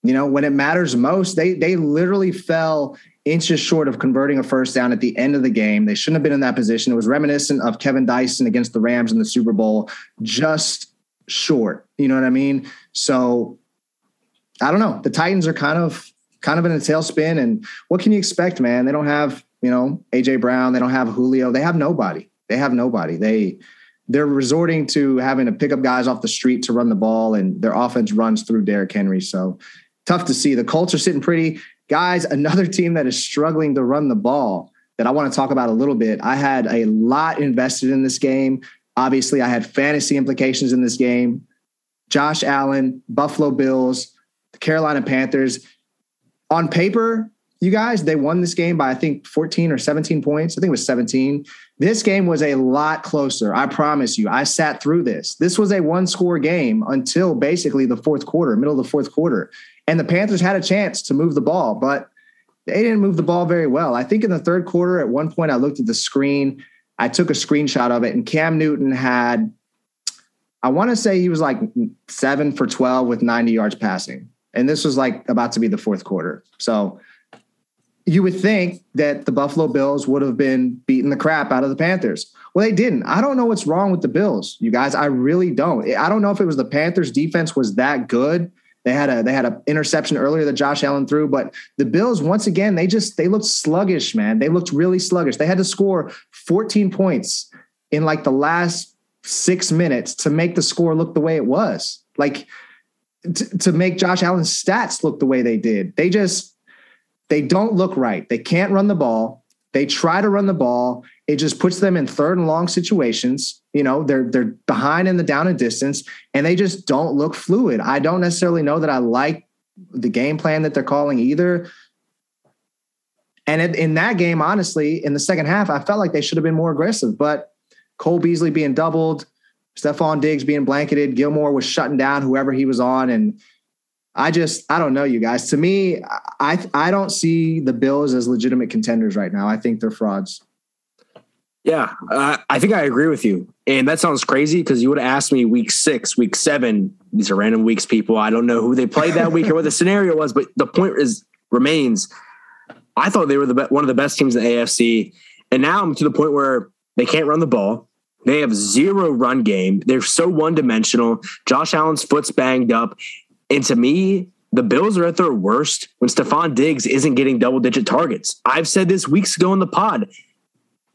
you know, when it matters most, they they literally fell inches short of converting a first down at the end of the game. They shouldn't have been in that position. It was reminiscent of Kevin Dyson against the Rams in the Super Bowl, just short. You know what I mean? So I don't know. The Titans are kind of kind of in a tailspin. And what can you expect, man? They don't have, you know, AJ Brown, they don't have Julio, they have nobody. They have nobody. They they're resorting to having to pick up guys off the street to run the ball, and their offense runs through Derrick Henry. So tough to see. The Colts are sitting pretty. Guys, another team that is struggling to run the ball that I want to talk about a little bit. I had a lot invested in this game. Obviously, I had fantasy implications in this game. Josh Allen, Buffalo Bills, the Carolina Panthers. On paper, you guys, they won this game by I think 14 or 17 points. I think it was 17. This game was a lot closer. I promise you. I sat through this. This was a one score game until basically the fourth quarter, middle of the fourth quarter. And the Panthers had a chance to move the ball, but they didn't move the ball very well. I think in the third quarter, at one point, I looked at the screen. I took a screenshot of it, and Cam Newton had, I want to say he was like seven for 12 with 90 yards passing. And this was like about to be the fourth quarter. So you would think that the Buffalo Bills would have been beating the crap out of the Panthers. Well, they didn't. I don't know what's wrong with the Bills, you guys. I really don't. I don't know if it was the Panthers defense was that good they had a they had an interception earlier that Josh Allen threw, but the Bills once again they just they looked sluggish, man. They looked really sluggish. They had to score 14 points in like the last six minutes to make the score look the way it was. Like to, to make Josh Allen's stats look the way they did. They just they don't look right. They can't run the ball. They try to run the ball. It just puts them in third and long situations. You know, they're they're behind in the down and distance, and they just don't look fluid. I don't necessarily know that I like the game plan that they're calling either. And in that game, honestly, in the second half, I felt like they should have been more aggressive. But Cole Beasley being doubled, Stefon Diggs being blanketed, Gilmore was shutting down whoever he was on, and I just I don't know you guys. To me, I I don't see the Bills as legitimate contenders right now. I think they're frauds. Yeah, uh, I think I agree with you. And that sounds crazy because you would have asked me week six, week seven. These are random weeks, people. I don't know who they played that week or what the scenario was, but the point is remains. I thought they were the be- one of the best teams in the AFC, and now I'm to the point where they can't run the ball. They have zero run game. They're so one dimensional. Josh Allen's foot's banged up, and to me, the Bills are at their worst when Stefon Diggs isn't getting double digit targets. I've said this weeks ago in the pod,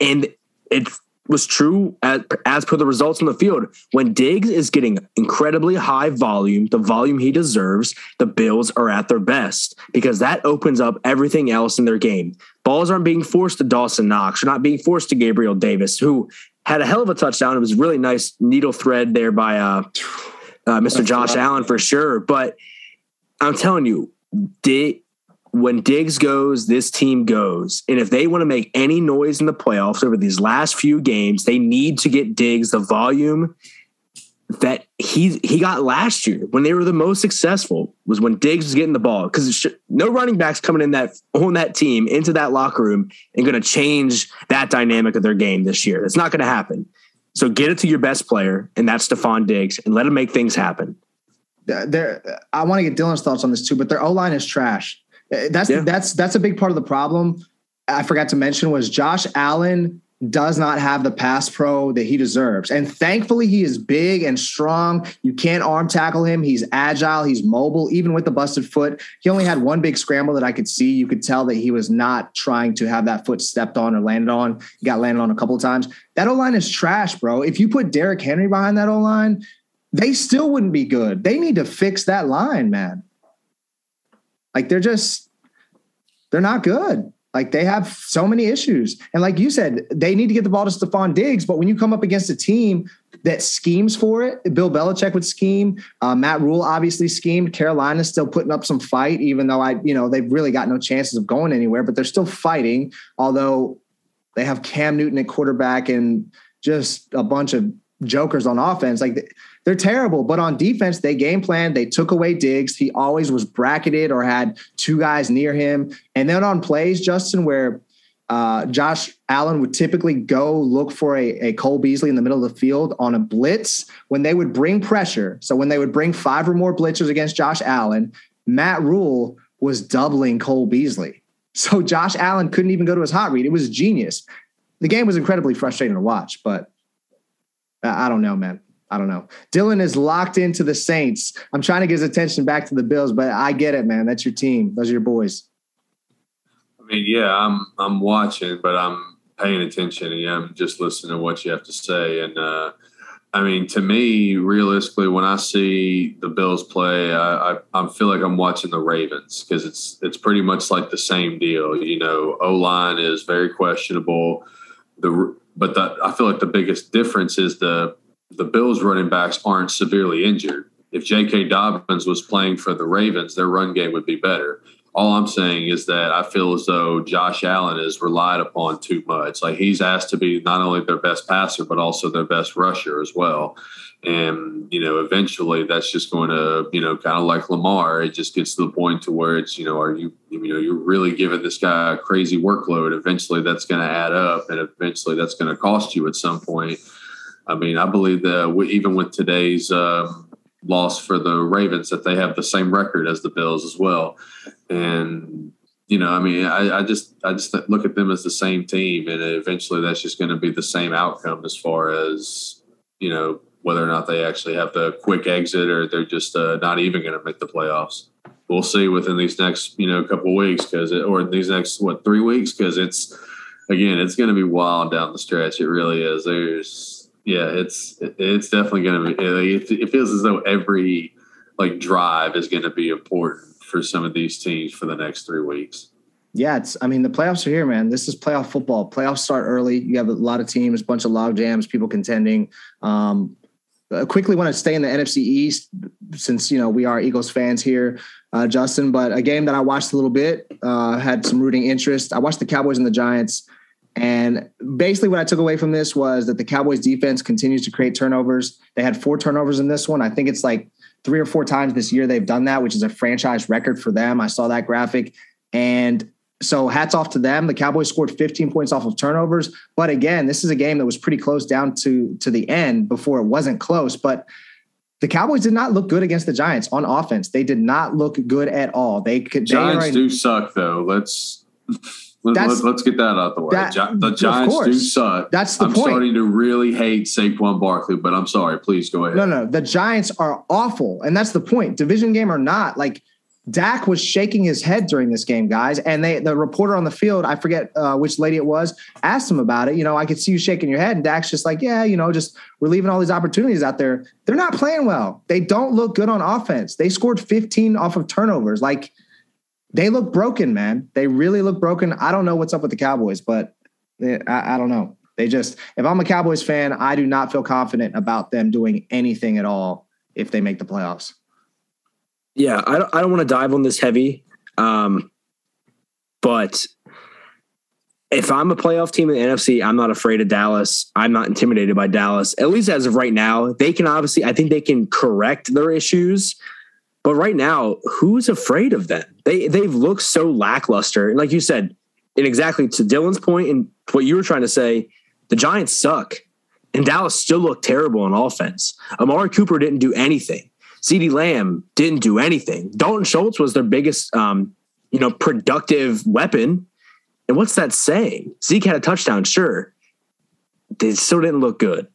and it was true as, as per the results on the field. When Diggs is getting incredibly high volume, the volume he deserves, the Bills are at their best because that opens up everything else in their game. Balls aren't being forced to Dawson Knox, or not being forced to Gabriel Davis, who had a hell of a touchdown. It was really nice needle thread there by uh, uh, Mr. Josh Allen for sure. But I'm telling you, Dig, when Diggs goes, this team goes. And if they want to make any noise in the playoffs over these last few games, they need to get Diggs the volume that he he got last year when they were the most successful was when Diggs was getting the ball because no running backs coming in that on that team into that locker room and going to change that dynamic of their game this year. It's not going to happen. So get it to your best player, and that's Stefon Diggs, and let him make things happen. There, I want to get Dylan's thoughts on this too, but their O line is trash. That's yeah. that's that's a big part of the problem. I forgot to mention was Josh Allen does not have the pass pro that he deserves. And thankfully, he is big and strong. You can't arm tackle him. He's agile, he's mobile, even with the busted foot. He only had one big scramble that I could see. You could tell that he was not trying to have that foot stepped on or landed on. He got landed on a couple of times. That O line is trash, bro. If you put Derrick Henry behind that O line, they still wouldn't be good. They need to fix that line, man. Like they're just, they're not good. Like they have so many issues. And like you said, they need to get the ball to Stefon Diggs. But when you come up against a team that schemes for it, Bill Belichick would scheme. Uh, Matt Rhule obviously schemed. Carolina's still putting up some fight, even though I, you know, they've really got no chances of going anywhere, but they're still fighting. Although they have Cam Newton at quarterback and just a bunch of jokers on offense. Like they're terrible, but on defense, they game plan. They took away Diggs. He always was bracketed or had two guys near him. And then on plays, Justin, where uh, Josh Allen would typically go look for a, a Cole Beasley in the middle of the field on a blitz when they would bring pressure. So when they would bring five or more blitzers against Josh Allen, Matt Rhule was doubling Cole Beasley. So Josh Allen couldn't even go to his hot read. It was genius. The game was incredibly frustrating to watch, but I don't know, man. I don't know. Dylan is locked into the Saints. I'm trying to get his attention back to the Bills, but I get it, man. That's your team. Those are your boys. I mean, yeah, I'm I'm watching, but I'm paying attention and yeah, I'm just listening to what you have to say. And uh, I mean, to me, realistically, when I see the Bills play, I, I, I feel like I'm watching the Ravens because it's it's pretty much like the same deal. You know, O line is very questionable. The but the, I feel like the biggest difference is the the Bills running backs aren't severely injured. If J.K. Dobbins was playing for the Ravens, their run game would be better all I'm saying is that I feel as though Josh Allen is relied upon too much. Like he's asked to be not only their best passer, but also their best rusher as well. And, you know, eventually that's just going to, you know, kind of like Lamar, it just gets to the point to where it's, you know, are you, you know, you're really giving this guy a crazy workload. Eventually that's going to add up and eventually that's going to cost you at some point. I mean, I believe that even with today's, um, loss for the Ravens that they have the same record as the Bills as well. And you know, I mean, I, I just I just look at them as the same team, and eventually that's just going to be the same outcome as far as you know whether or not they actually have the quick exit or they're just uh, not even going to make the playoffs. We'll see within these next you know couple weeks because or these next what three weeks because it's again it's going to be wild down the stretch. It really is. There's yeah, it's it's definitely going to be. It, feels as though every like drive is going to be important for some of these teams for the next three weeks. Yeah, it's. I mean, the playoffs are here, man. This is playoff football. Playoffs start early. You have a lot of teams, a bunch of log jams, people contending. Um, I quickly want to stay in the NFC East since you know we are Eagles fans here, uh, Justin. But a game that I watched a little bit uh, had some rooting interest. I watched the Cowboys and the Giants. And basically, what I took away from this was that the Cowboys defense continues to create turnovers. They had four turnovers in this one. I think it's like three or four times this year they've done that, which is a franchise record for them. I saw that graphic. And so hats off to them. The Cowboys scored 15 points off of turnovers. But again, this is a game that was pretty close down to, to the end before it wasn't close. But the Cowboys did not look good against the Giants on offense. They did not look good at all. They could. Giants they do suck, though. Let's let, us let, get that out of the way. That, the Giants do suck. That's the I'm point. starting to really hate Saquon Barkley, but I'm sorry. Please go ahead. No, no, the Giants are awful, and that's the point. Division game or not, like Dak was shaking his head during this game, guys. And they, the reporter on the field, I forget uh, which lady it was, asked him about it. You know, I could see you shaking your head, and Dak's just like, yeah, you know, just we're leaving all these opportunities out there. They're not playing well. They don't look good on offense. They scored 15 off of turnovers. Like they look broken, man. They really look broken. I don't know what's up with the Cowboys, but they, I, I don't know. They just, if I'm a Cowboys fan, I do not feel confident about them doing anything at all if they make the playoffs. Yeah, I don't, I don't want to dive on this heavy, um, but if I'm a playoff team in the NFC, I'm not afraid of Dallas. I'm not intimidated by Dallas. At least as of right now, they can obviously. I think they can correct their issues. But right now, who's afraid of them? They they've looked so lackluster. And like you said, and exactly to Dylan's point and what you were trying to say, the Giants suck. And Dallas still looked terrible on offense. Amari Cooper didn't do anything. CeeDee Lamb didn't do anything. Dalton Schultz was their biggest um, you know, productive weapon. And what's that saying? Zeke had a touchdown, sure. They still didn't look good.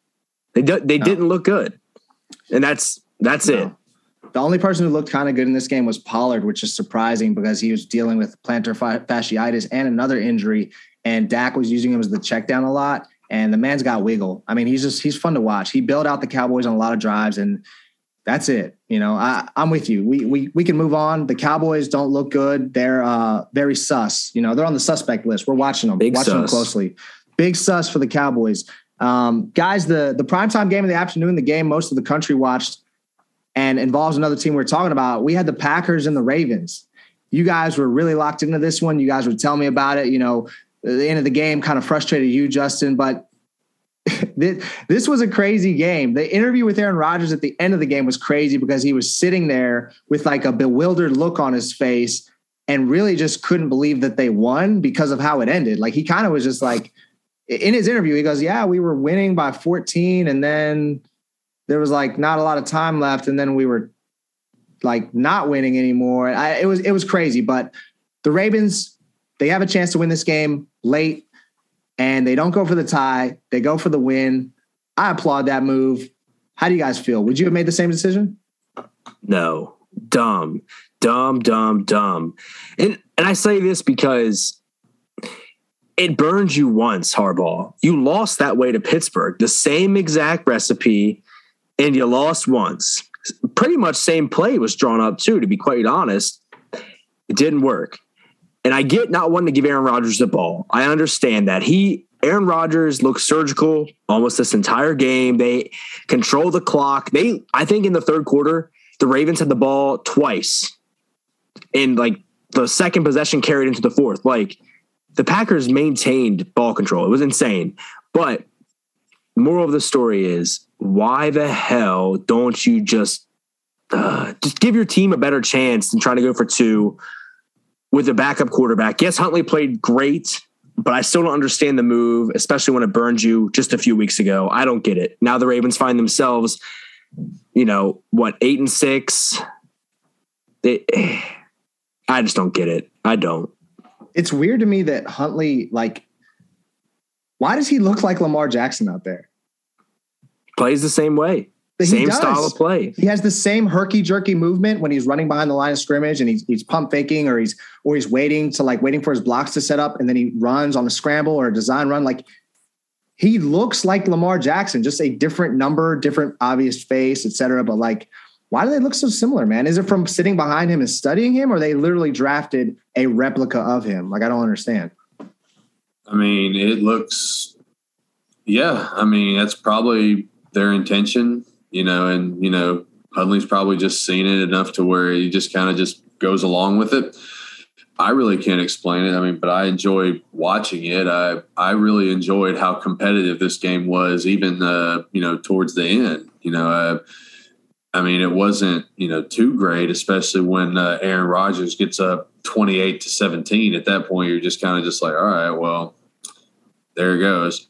They do, they no. didn't look good. And that's that's no. it. The only person who looked kind of good in this game was Pollard, which is surprising because he was dealing with plantar fasciitis and another injury. And Dak was using him as the check down a lot. And the man's got wiggle. I mean, he's just he's fun to watch. He bailed out the Cowboys on a lot of drives, and that's it. You know, I, I'm with you. We we we can move on. The Cowboys don't look good. They're uh, very sus. You know, they're on the suspect list. We're watching them, Big watching sus. them closely. Big sus for the Cowboys. Um, guys, the the primetime game of the afternoon, the game most of the country watched and involves another team we are talking about. We had the Packers and the Ravens. You guys were really locked into this one. You guys would tell me about it. You know, the end of the game kind of frustrated you, Justin, but this was a crazy game. The interview with Aaron Rodgers at the end of the game was crazy because he was sitting there with like a bewildered look on his face and really just couldn't believe that they won because of how it ended. Like he kind of was just like in his interview, he goes, Yeah, we were winning by 14 and then there was like not a lot of time left, and then we were like not winning anymore. I, it was it was crazy, but the Ravens they have a chance to win this game late, and they don't go for the tie. They go for the win. I applaud that move. How do you guys feel? Would you have made the same decision? No, dumb, dumb, dumb, dumb. And and I say this because it burns you once, Harbaugh. You lost that way to Pittsburgh, the same exact recipe, and you lost once. Pretty much same play was drawn up too, to be quite honest. It didn't work. And I get not wanting to give Aaron Rodgers the ball. I understand that. He Aaron Rodgers looked surgical almost this entire game. They control the clock. They I think in the third quarter, the Ravens had the ball twice. And like the second possession carried into the fourth. Like the Packers maintained ball control. It was insane. But moral of the story is why the hell don't you just uh, just give your team a better chance than trying to go for two with a backup quarterback? Yes, Huntley played great, but I still don't understand the move, especially when it burned you just a few weeks ago. I don't get it. Now the Ravens find themselves, you know, what eight and six. They, I just don't get it. I don't. It's weird to me that Huntley, like, why does he look like Lamar Jackson out there? Plays the same way. He same does. style of play. He has the same herky jerky movement when he's running behind the line of scrimmage and he's he's pump faking or he's or he's waiting to like waiting for his blocks to set up and then he runs on a scramble or a design run. Like he looks like Lamar Jackson, just a different number, different obvious face, etc. But like, why do they look so similar, man? Is it from sitting behind him and studying him, or they literally drafted a replica of him? Like, I don't understand. I mean, it looks, yeah. I mean, that's probably their intention, you know, and, you know, Huntley's probably just seen it enough to where he just kind of just goes along with it. I really can't explain it. I mean, but I enjoy watching it. I I really enjoyed how competitive this game was, even uh, you know towards the end. You know, uh, I mean, it wasn't you know too great, especially when uh, Aaron Rodgers gets up twenty eight to seventeen. At that point, you're just kind of just like, all right, well, there it goes.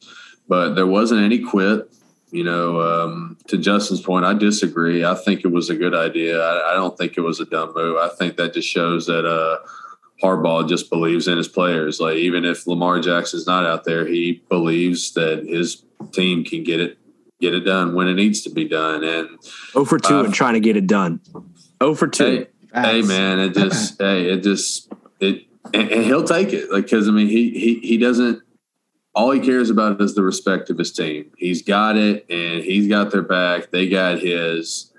But there wasn't any quit. You know, um, to Justin's point, I disagree. I think it was a good idea. I, I, don't think it was a dumb move. I think that just shows that uh, Harbaugh just believes in his players. Like even if Lamar Jackson's not out there, he believes that his team can get it get it done when it needs to be done. And oh for two uh, and trying to get it done. Oh for two. Hey, hey man, it just hey, it just it and, and he'll take it. Like because I mean he he he doesn't all he cares about is the respect of his team. He's got it and he's got their back. They got his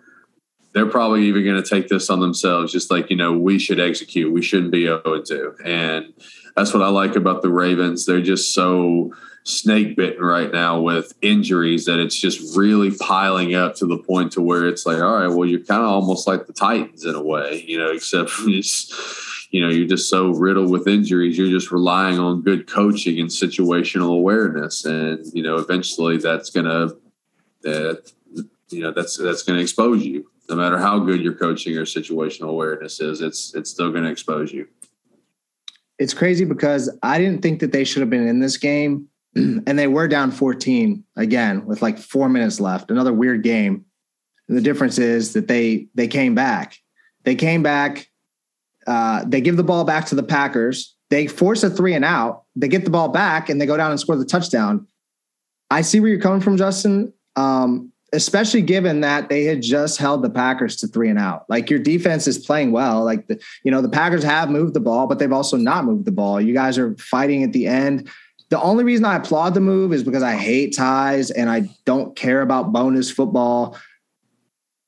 they're probably even going to take this on themselves. Just like, you know, we should execute. We shouldn't be 0 2. And that's what I like about the Ravens. They're just so snake bitten right now with injuries that it's just really piling up to the point to where it's like, all right, well, you're kind of almost like the Titans in a way, you know, except it's, you know, you're just so riddled with injuries. You're just relying on good coaching and situational awareness. And, you know, eventually that's to, uh, you know, that's, that's to expose you no matter how good your coaching or situational awareness is, it's it's still to expose you. It's crazy because I didn't think that they should have been in this game, and they were down 14 again with like four minutes left. Another weird game. And the difference is that they they came back. They came back. Uh, they give the ball back to the Packers. They force a three and out. They get the ball back and they go down and score the touchdown. I see where you're coming from, Justin. Um, especially given that they had just held the Packers to three and out. Like your defense is playing well. Like the, you know, the Packers have moved the ball, but they've also not moved the ball. You guys are fighting at the end. The only reason I applaud the move is because I hate ties and I don't care about bonus football.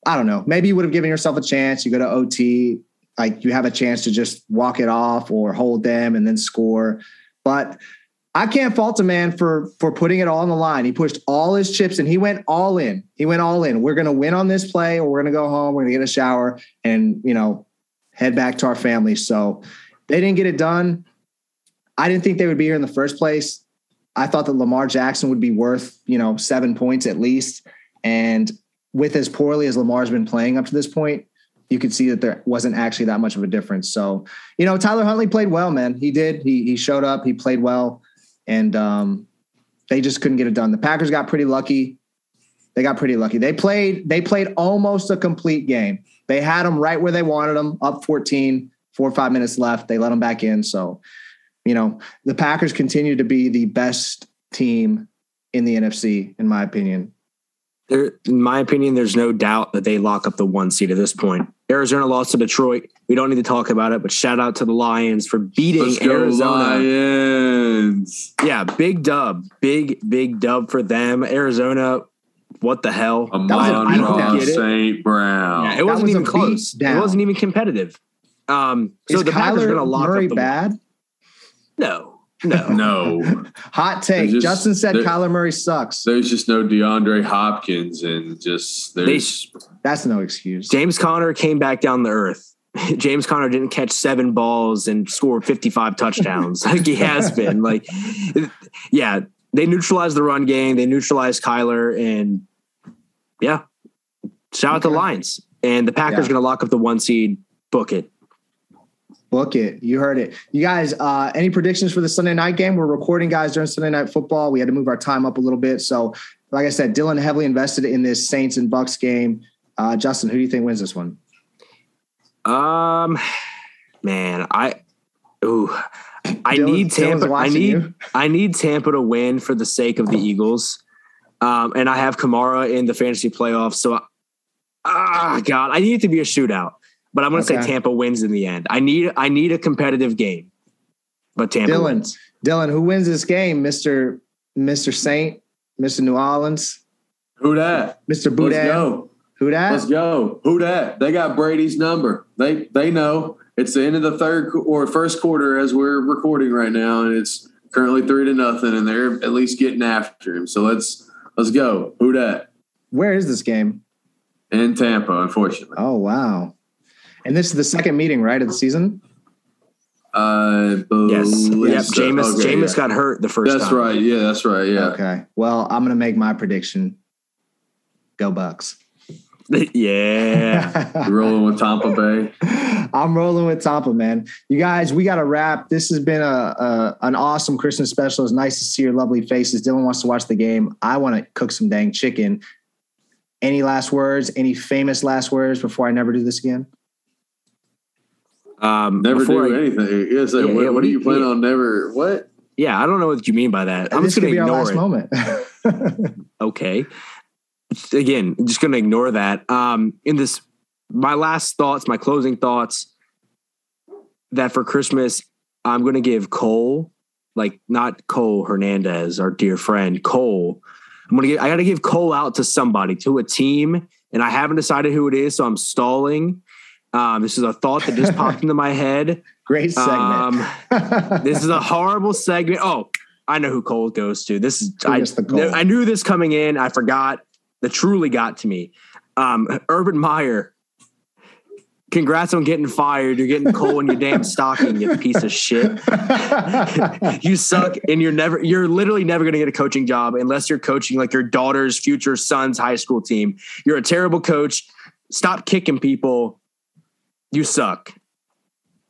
I don't know. Maybe you would have given yourself a chance. You go to OT, like you have a chance to just walk it off or hold them and then score. But I can't fault a man for for putting it all on the line. He pushed all his chips and he went all in. He went all in. We're to win on this play, or we're to go home. We're to get a shower and you know head back to our family. So they didn't get it done. I didn't think they would be here in the first place. I thought that Lamar Jackson would be worth you know seven points at least. And with as poorly as Lamar's been playing up to this point, you could see that there wasn't actually that much of a difference. So you know Tyler Huntley played well, man. He did. He he showed up. He played well and um, they just couldn't get it done. The Packers got pretty lucky. They got pretty lucky. They played they played almost a complete game. They had them right where they wanted them, up 14, four or five minutes left. They let them back in. So, you know, the Packers continue to be the best team in the NFC, in my opinion. There, in my opinion, there's no doubt that they lock up the one seed at this point. Arizona lost to Detroit. We don't need to talk about it, but shout out to the Lions for beating Let's go Arizona. Lions. Yeah, big dub, big big dub for them. Arizona, what the hell? Amon was a Ross beatdown. St. Brown. Yeah, it wasn't was even a close. It wasn't even competitive. Um, so Is the Packers are going to Kyler lock Murray up the bad? No, no. no, Hot take. Just- Justin said they're- Kyler Murray sucks. there's just no DeAndre Hopkins, and just They- there's That's no excuse. James Conner came back down the earth. James Conner didn't catch seven balls and score 55 touchdowns like he has been. Like, yeah, they neutralized the run game. They neutralized Kyler, and yeah, shout out to Okay. Lions. And the Packers Yeah. going to lock up the one seed. Book it. Book it. You heard it. You guys, uh, any predictions for the Sunday night game? We're recording, guys, during Sunday night football. We had to move our time up a little bit. So, like I said, Dylan heavily invested in this Saints and Bucks game. Uh, Justin, who do you think wins this one? Um, man, I, ooh, I Dylan- need Tampa. I need, you. I need Tampa to win for the sake of the Eagles. Um, and I have Kamara in the fantasy playoffs. So, ah, God, I need it to be a shootout. But I'm going to Okay. say Tampa wins in the end. I need, I need a competitive game. But Tampa Dylan, wins. Dylan, who wins this game? Mister Mister Saint, Mister New Orleans, who that? Mister Boudet. Let's Boudin. go. Who that? Let's go. Who that? They got Brady's number. They they know it's the end of the third or first quarter as we're recording right now, and it's currently three to nothing, and they're at least getting after him. So let's let's go. Who that? Where is this game? In Tampa, unfortunately. Oh wow! And this is the second meeting, right, of the season. I Yes. believe Yep. so. Jameis, Okay, Jameis yeah. got hurt the first That's time. right. Yeah, that's right. Yeah. Okay. Well, I'm gonna make my prediction. Go Bucks. yeah. Rolling with Tampa Bay. I'm rolling with Tampa, man. You guys, we got to wrap. This has been a, a an awesome Christmas special. It's nice to see your lovely faces. Dylan wants to watch the game. I want to cook some dang chicken. Any last words? Any famous last words before I never do this again? Um, Never before do I- anything. Yeah, say, Yeah, what, yeah, what what do do you you- plan yeah. on never? What? Yeah, I don't know what you mean by that. I'm this just could going be to our ignore last it. moment. okay again just gonna ignore that um in this my last thoughts my closing thoughts that for christmas i'm gonna give cole like not cole hernandez our dear friend cole i'm gonna give i gotta give cole out to somebody to a team and i haven't decided who it is so i'm stalling um this is a thought that just popped into my head Great segment. um this is a horrible segment. Oh, I know who Cole goes to. This is I, I knew this coming in. I forgot. That truly got to me. Um, Urban Meyer. Congrats on getting fired. You're getting coal in your damn stocking, you piece of shit. you suck, and you're never. You're literally never going to get a coaching job unless you're coaching like your daughter's future son's high school team. You're a terrible coach. Stop kicking people. You suck.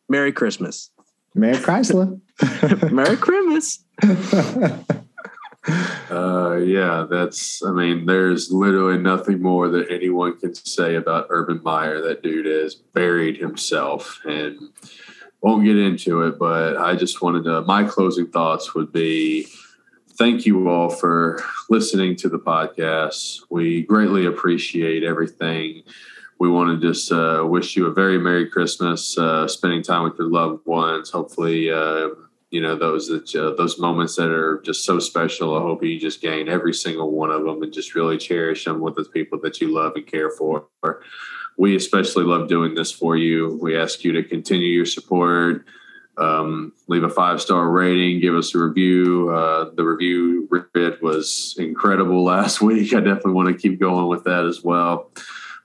Merry Christmas. Mary Chrysler. Merry Christmas. Uh, yeah, that's. I mean, there's literally nothing more that anyone can say about Urban Meyer. That dude has buried himself, and won't get into it. But I just wanted to. My closing thoughts would be. Thank you all for listening to the podcast. We greatly appreciate everything. We want to just uh, wish you a very Merry Christmas, uh, spending time with your loved ones. Hopefully, uh, you know those that uh, those moments that are just so special. I hope you just gain every single one of them and just really cherish them with the people that you love and care for. We especially love doing this for you. We ask you to continue your support. Um, leave a five star rating. Give us a review. Uh, the review read was incredible last week. I definitely want to keep going with that as well.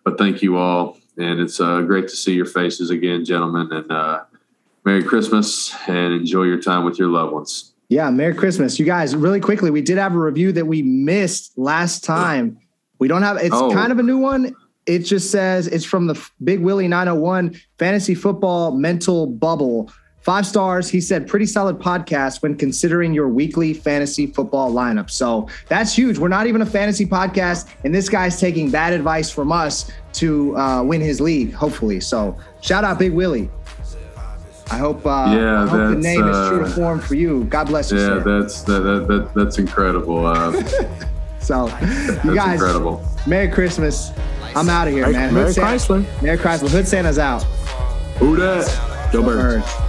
But thank you all, and it's uh, great to see your faces again, gentlemen. And uh, Merry Christmas and enjoy your time with your loved ones. Yeah, Merry Christmas. You guys, really quickly, we did have a review that we missed last time. We don't have it's Oh. kind of a new one. It just says it's from the Big Willie 901 Fantasy Football Mental Bubble. Five stars. He said, pretty solid podcast when considering your weekly fantasy football lineup. So that's huge. We're not even a fantasy podcast, and this guy's taking bad advice from us to uh, win his league, hopefully. So shout out Big Willie. I hope, uh, Yeah, I hope the that's, name is true to uh, form for you. God bless you, Yeah, sir. that's that, that, that that's incredible. Uh, So, that's you guys, incredible. Merry Christmas. I'm out of here, man. Merry Hood Santa- Merry Chrysler. Hood Santa's out. Who that? Go Birds. Birds.